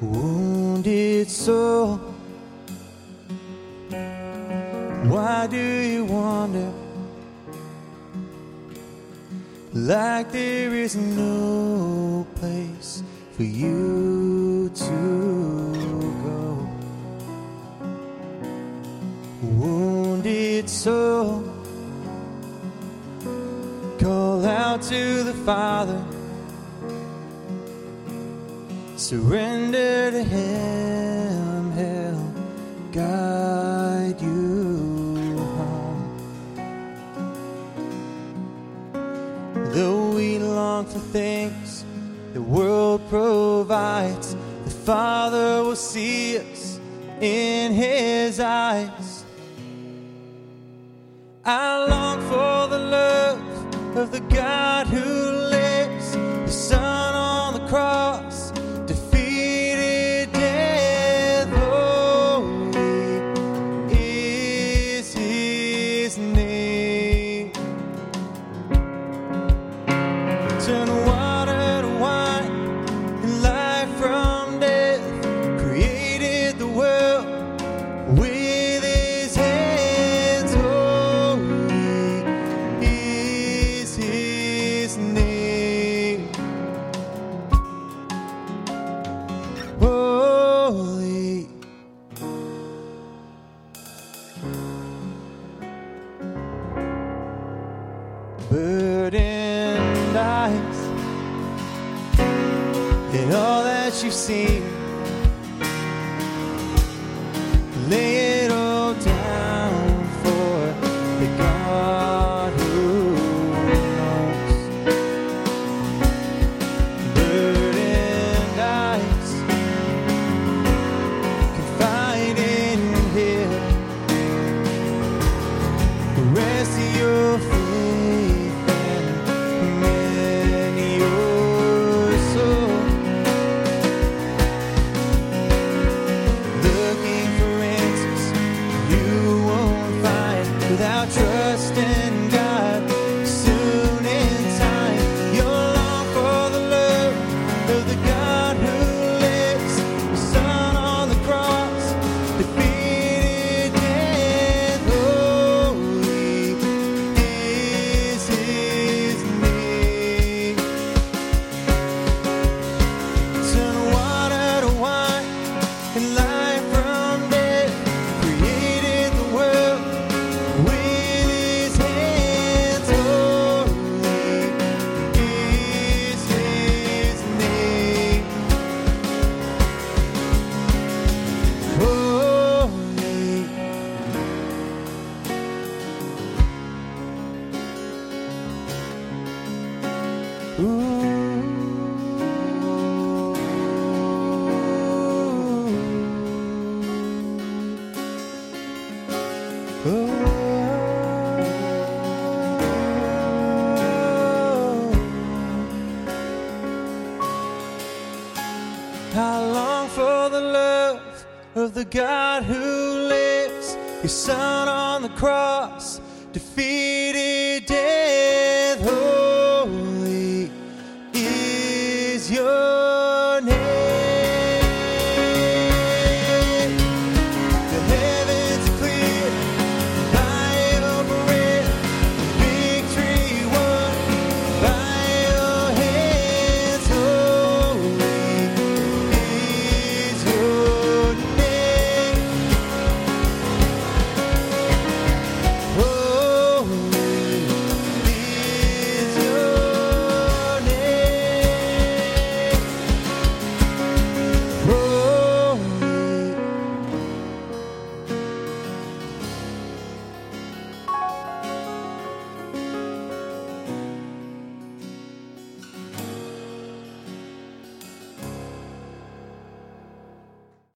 wounded soul. Why do you wander like there is no place for you to go? Wounded soul, call out to the Father, surrender to Him, He'll guide you home. Though we long for things the world provides, the Father will see us in His eyes. I long for the love of the God who Water to wine and life from death. Created the world with His hands. Holy is His name. Holy. burdened eyes and all that you've seen. Lay it all down for the God who knows. Burdened eyes confide in Him. Rest your faith the love of the God who lives, His Son on the cross, defeated.